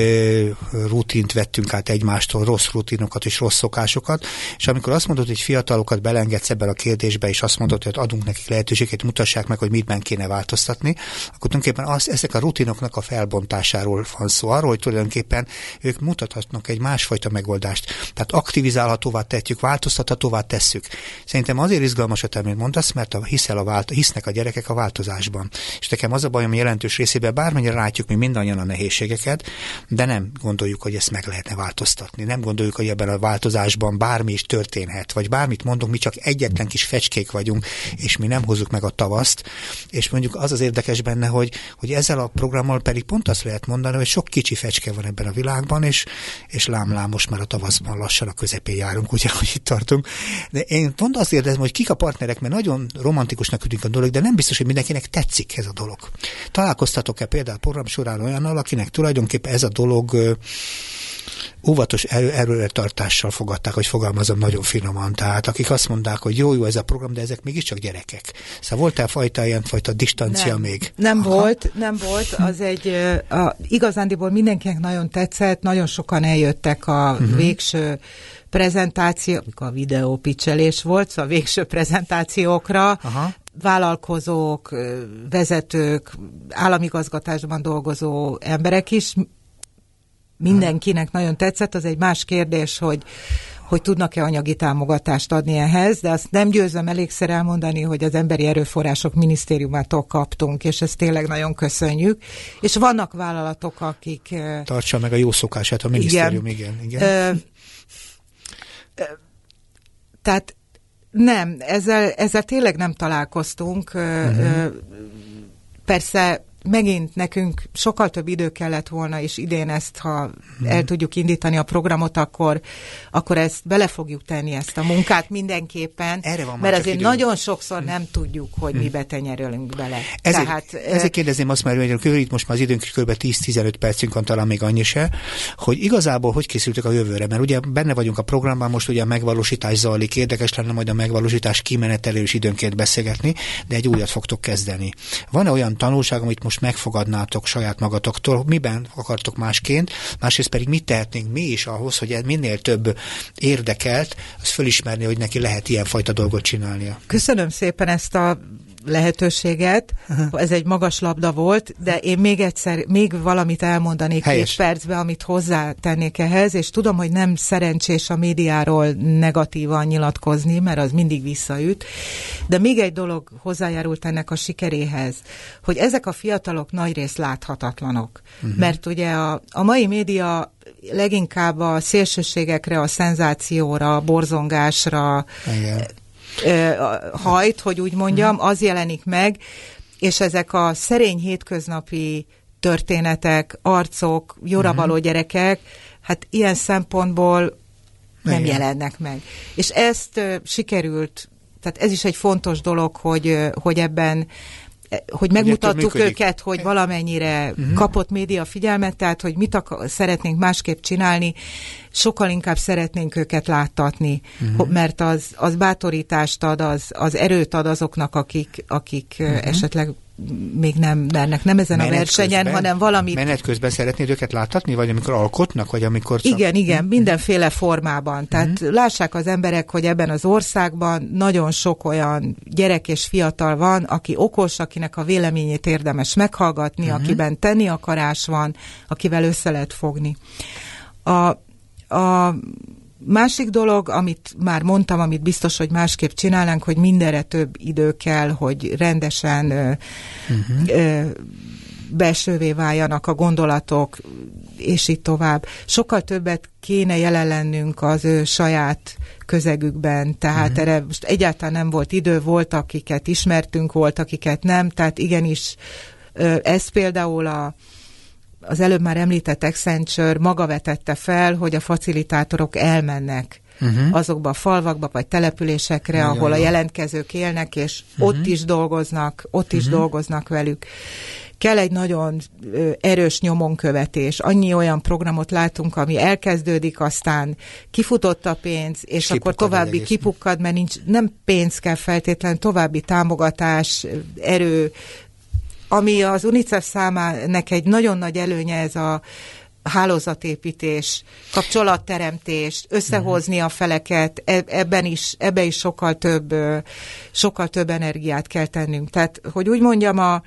rutint vettünk át egymástól, rossz rutinokat és rossz szokásokat, és amikor azt mondod, hogy fiatalokat belengedsz ebben a kérdésbe, és azt mondod, hogy adunk nekik lehetőséget, mutassák meg, hogy mitben kéne változtatni, akkor tulajdonképpen az, ezek a rutinoknak a felbontásáról van szó, arról, hogy tulajdonképpen ők mutathatnak egy másfajta megoldást. Tehát aktivizálhatóvá tetjük, változtathatóvá tesszük. Szerintem azért izgalmas a amit mondasz, mert a, hiszel a vált, hisznek a gyerekek a változásban. És nekem az a bajom jelentős részében, bármennyire látjuk mi mindannyian a nehézségeket, de nem gondoljuk, hogy ezt meg lehetne változtatni. Nem gondoljuk, hogy ebben a változásban bármi is történhet, vagy bármit mondunk, mi csak egyetlen kis fecskék vagyunk, és mi nem hozzuk meg a tavaszt. És mondjuk az az érdekes benne, hogy, hogy ezzel a programmal pedig pont azt lehet mondani, hogy sok kicsi fecske van ebben a világban, és, és lámlám most már a tavaszban lassan a közepén járunk, ugye, hogy itt tartunk. De én pont azt érzem, hogy kik a partnerek, emberek, mert nagyon romantikusnak tűnik a dolog, de nem biztos, hogy mindenkinek tetszik ez a dolog. Találkoztatok-e például program során olyannal, akinek tulajdonképpen ez a dolog óvatos erő, tartással fogadták, hogy fogalmazom nagyon finoman. Tehát akik azt mondták, hogy jó, jó ez a program, de ezek mégiscsak gyerekek. Szóval volt-e fajta ilyen fajta distancia nem, még? Nem Aha. volt, nem volt. Az egy, a, igazándiból mindenkinek nagyon tetszett, nagyon sokan eljöttek a uh-huh. végső prezentáció, amikor a videó picselés volt, szóval a végső prezentációkra, Aha. vállalkozók, vezetők, államigazgatásban dolgozó emberek is, mindenkinek nagyon tetszett, az egy más kérdés, hogy hogy tudnak-e anyagi támogatást adni ehhez, de azt nem győzöm elégszer elmondani, hogy az Emberi Erőforrások Minisztériumától kaptunk, és ezt tényleg nagyon köszönjük. És vannak vállalatok, akik... Tartsa meg a jó szokását a minisztérium, igen. igen, igen. Ö, tehát nem, ezzel, ezzel tényleg nem találkoztunk. Uh-huh. Persze megint nekünk sokkal több idő kellett volna, és idén ezt, ha hmm. el tudjuk indítani a programot, akkor, akkor ezt bele fogjuk tenni ezt a munkát mindenképpen, Erre van mert azért idő. nagyon sokszor hmm. nem tudjuk, hogy hmm. mibe tenyerülünk bele. Ezért, Tehát, ezért kérdezném azt már, hogy itt most már az időnk kb. 10-15 percünk van, talán még annyi se, hogy igazából hogy készültek a jövőre, mert ugye benne vagyunk a programban, most ugye a megvalósítás zajlik, érdekes lenne majd a megvalósítás kimenetelő is időnként beszélgetni, de egy újat fogtok kezdeni. Van-e olyan tanulság, amit most megfogadnátok saját magatoktól, miben akartok másként, másrészt pedig mit tehetnénk mi is ahhoz, hogy minél több érdekelt, az fölismerni, hogy neki lehet ilyenfajta dolgot csinálnia. Köszönöm szépen ezt a lehetőséget. Ez egy magas labda volt, de én még egyszer, még valamit elmondanék Helyes. két percbe, amit hozzátennék ehhez, és tudom, hogy nem szerencsés a médiáról negatívan nyilatkozni, mert az mindig visszaüt, de még egy dolog hozzájárult ennek a sikeréhez, hogy ezek a fiatalok nagyrészt láthatatlanok. Uh-huh. Mert ugye a, a mai média leginkább a szélsőségekre, a szenzációra, a borzongásra, Igen hajt, hogy úgy mondjam, az jelenik meg, és ezek a szerény hétköznapi történetek, arcok, jóra mhm. való gyerekek, hát ilyen szempontból nem Igen. jelennek meg. És ezt sikerült, tehát ez is egy fontos dolog, hogy, hogy ebben hogy megmutattuk őket, hogy valamennyire uh-huh. kapott média figyelmet, tehát hogy mit akar, szeretnénk másképp csinálni, sokkal inkább szeretnénk őket láttatni, uh-huh. mert az, az bátorítást ad, az, az erőt ad azoknak, akik, akik uh-huh. esetleg még nem mernek, nem ezen menet a versenyen, közben, hanem valami. Menet közben szeretnéd őket láthatni, vagy amikor alkotnak, vagy amikor... Csak... Igen, igen, mindenféle formában. Tehát uh-huh. lássák az emberek, hogy ebben az országban nagyon sok olyan gyerek és fiatal van, aki okos, akinek a véleményét érdemes meghallgatni, uh-huh. akiben tenni akarás van, akivel össze lehet fogni. A, a Másik dolog, amit már mondtam, amit biztos, hogy másképp csinálnánk, hogy mindenre több idő kell, hogy rendesen uh-huh. ö, belsővé váljanak a gondolatok, és így tovább. Sokkal többet kéne jelen lennünk az ő saját közegükben, tehát uh-huh. erre most egyáltalán nem volt idő, volt, akiket ismertünk, volt, akiket nem, tehát igenis ez például a az előbb már említett Accenture maga vetette fel, hogy a facilitátorok elmennek uh-huh. azokba a falvakba vagy településekre, Nagyon ahol a jelentkezők élnek, és uh-huh. ott is dolgoznak, ott uh-huh. is dolgoznak velük. Kell egy nagyon erős nyomonkövetés. Annyi olyan programot látunk, ami elkezdődik, aztán kifutott a pénz, és kipukkad akkor további kipukkad, mert nincs, nem pénz kell feltétlenül, további támogatás, erő, ami az UNICEF számának egy nagyon nagy előnye ez a hálózatépítés, kapcsolatteremtés, összehozni a feleket, e, ebben is, ebben is sokkal több, sokkal több energiát kell tennünk. Tehát, hogy úgy mondjam, a,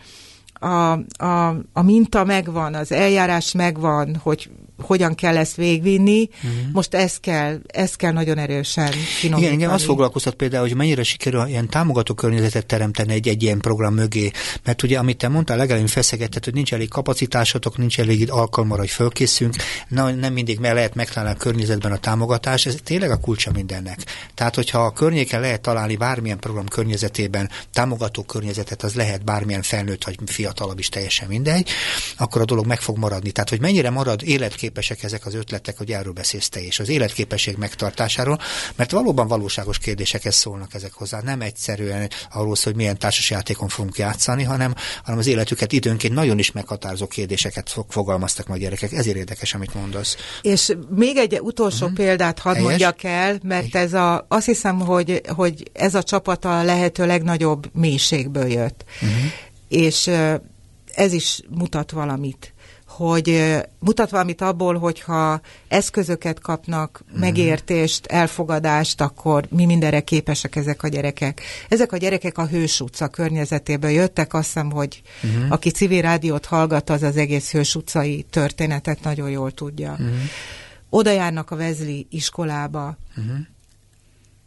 a, a, a minta megvan, az eljárás megvan, hogy hogyan kell ezt végvinni. Uh-huh. Most ezt kell, ezt kell nagyon erősen finomítani. Igen, engem azt foglalkoztat például, hogy mennyire sikerül ilyen támogató környezetet teremteni egy, egy ilyen program mögé. Mert ugye, amit te mondtál, legalább feszegetett, hogy nincs elég kapacitásotok, nincs elég alkalomra, hogy fölkészünk, Na, nem mindig meg lehet megtalálni a környezetben a támogatás, ez tényleg a kulcsa mindennek. Tehát, hogyha a környéken lehet találni bármilyen program környezetében támogató környezetet, az lehet bármilyen felnőtt vagy fiatalabb is teljesen mindegy, akkor a dolog meg fog maradni. Tehát, hogy mennyire marad életképes életképesek ezek az ötletek, hogy erről beszélsz te is, az életképesség megtartásáról, mert valóban valóságos kérdésekhez szólnak ezek hozzá. Nem egyszerűen arról szól, hogy milyen társasjátékon fogunk játszani, hanem, hanem az életüket időnként nagyon is meghatározó kérdéseket fogalmaztak majd gyerekek. Ezért érdekes, amit mondasz. És még egy utolsó uh-huh. példát hadd Helyes? mondjak el, mert ez a, azt hiszem, hogy, hogy ez a csapat a lehető legnagyobb mélységből jött. Uh-huh. És ez is mutat valamit hogy mutat valamit abból, hogyha eszközöket kapnak, mm. megértést, elfogadást, akkor mi mindenre képesek ezek a gyerekek. Ezek a gyerekek a Hős utca környezetéből jöttek, azt hiszem, hogy mm. aki civil rádiót hallgat, az az egész Hős utcai történetet nagyon jól tudja. Mm. Oda járnak a Vezli iskolába, mm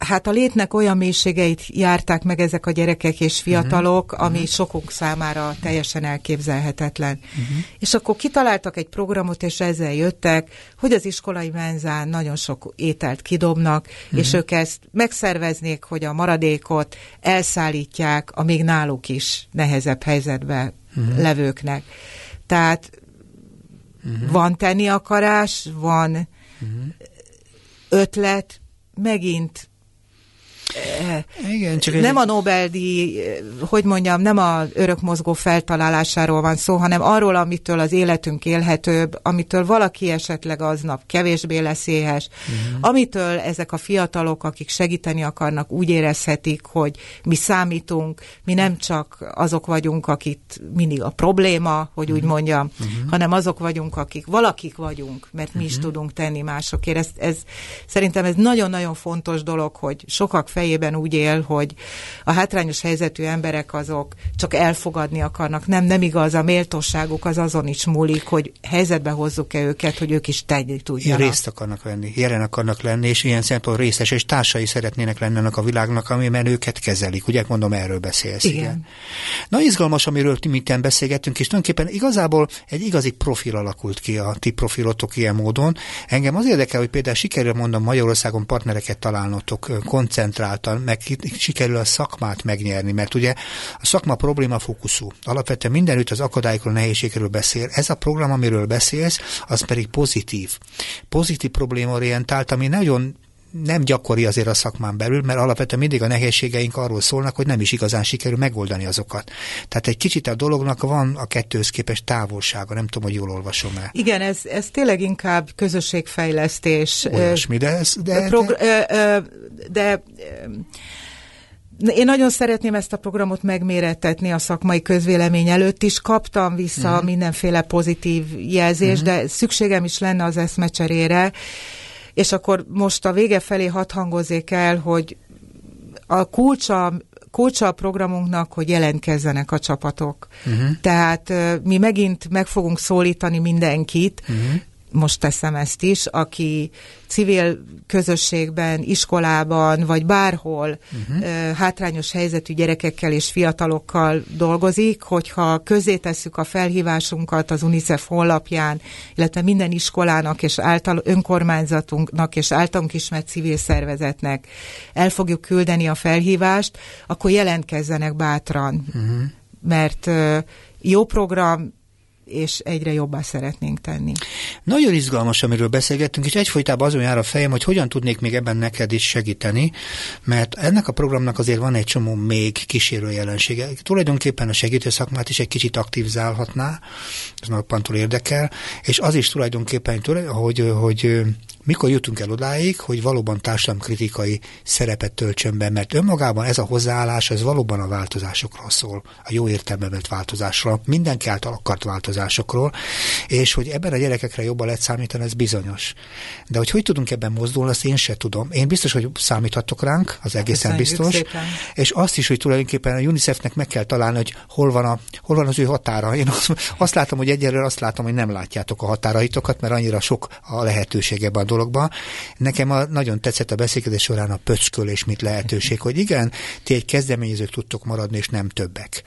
hát a létnek olyan mélységeit járták meg ezek a gyerekek és fiatalok, uh-huh. ami uh-huh. sokunk számára teljesen elképzelhetetlen. Uh-huh. És akkor kitaláltak egy programot, és ezzel jöttek, hogy az iskolai menzán nagyon sok ételt kidobnak, uh-huh. és ők ezt megszerveznék, hogy a maradékot elszállítják a még náluk is nehezebb helyzetbe uh-huh. levőknek. Tehát uh-huh. van tenni akarás, van uh-huh. ötlet, megint igen, csak nem egy... a Nobel-díj, hogy mondjam, nem a örökmozgó feltalálásáról van szó, hanem arról, amitől az életünk élhetőbb, amitől valaki esetleg aznap kevésbé lesz éhes, uh-huh. amitől ezek a fiatalok, akik segíteni akarnak, úgy érezhetik, hogy mi számítunk, mi nem csak azok vagyunk, akik mindig a probléma, hogy uh-huh. úgy mondjam, uh-huh. hanem azok vagyunk, akik valakik vagyunk, mert mi uh-huh. is tudunk tenni másokért. Ez, ez, szerintem ez nagyon-nagyon fontos dolog, hogy sokak fel fejében úgy él, hogy a hátrányos helyzetű emberek azok csak elfogadni akarnak. Nem, nem igaz, a méltóságuk az azon is múlik, hogy helyzetbe hozzuk-e őket, hogy ők is tenni tudjanak. Részt akarnak venni, jelen akarnak lenni, és ilyen szempontból részes, és társai szeretnének lenni ennek a világnak, amiben őket kezelik. Ugye mondom, erről beszélsz. Igen. igen. Na izgalmas, amiről mi beszélgettünk, és tulajdonképpen igazából egy igazi profil alakult ki a ti profilotok ilyen módon. Engem az érdekel, hogy például sikerül mondom Magyarországon partnereket találnotok, koncentrál ezáltal meg sikerül a szakmát megnyerni, mert ugye a szakma probléma fókuszú. Alapvetően mindenütt az akadályokról, nehézségről beszél. Ez a program, amiről beszélsz, az pedig pozitív. Pozitív problémaorientált, ami nagyon nem gyakori azért a szakmán belül, mert alapvetően mindig a nehézségeink arról szólnak, hogy nem is igazán sikerül megoldani azokat. Tehát egy kicsit a dolognak van a kettőhöz képest távolsága, nem tudom, hogy jól olvasom el. Igen, ez, ez tényleg inkább közösségfejlesztés. Olyasmi, de ez... De, progr- de, de én nagyon szeretném ezt a programot megmérettetni a szakmai közvélemény előtt is. Kaptam vissza uh-huh. mindenféle pozitív jelzést, uh-huh. de szükségem is lenne az eszmecserére és akkor most a vége felé hat hangozik el, hogy a kulcsa kulcsa a programunknak, hogy jelentkezzenek a csapatok. Uh-huh. Tehát mi megint meg fogunk szólítani mindenkit, uh-huh most teszem ezt is, aki civil közösségben, iskolában, vagy bárhol uh-huh. hátrányos helyzetű gyerekekkel és fiatalokkal dolgozik, hogyha közé tesszük a felhívásunkat az UNICEF honlapján, illetve minden iskolának és által önkormányzatunknak és általunk ismert civil szervezetnek el fogjuk küldeni a felhívást, akkor jelentkezzenek bátran, uh-huh. mert jó program, és egyre jobbá szeretnénk tenni. Nagyon izgalmas, amiről beszélgettünk, és egyfolytában azon jár a fejem, hogy hogyan tudnék még ebben neked is segíteni, mert ennek a programnak azért van egy csomó még kísérő jelensége. Tulajdonképpen a segítő szakmát is egy kicsit aktivizálhatná, ez nappantól érdekel, és az is tulajdonképpen, hogy, hogy mikor jutunk el odáig, hogy valóban társadalomkritikai szerepet töltsön be, mert önmagában ez a hozzáállás, ez valóban a változásokról szól, a jó értelmeben változásról, mindenki által akart változásokról, és hogy ebben a gyerekekre jobban lehet számítani, ez bizonyos. De hogy hogy tudunk ebben mozdulni, azt én se tudom. Én biztos, hogy számíthatok ránk, az egészen biztos. Szépen. És azt is, hogy tulajdonképpen a UNICEF-nek meg kell találni, hogy hol van, a, hol van az ő határa. Én azt, azt látom, hogy egyelőre azt látom, hogy nem látjátok a határaitokat, mert annyira sok a lehetőség ebben a dologban. Nekem a, nagyon tetszett a beszélgetés során a pöckölés, mint lehetőség, hogy igen, ti egy kezdeményezők tudtok maradni, és nem többek.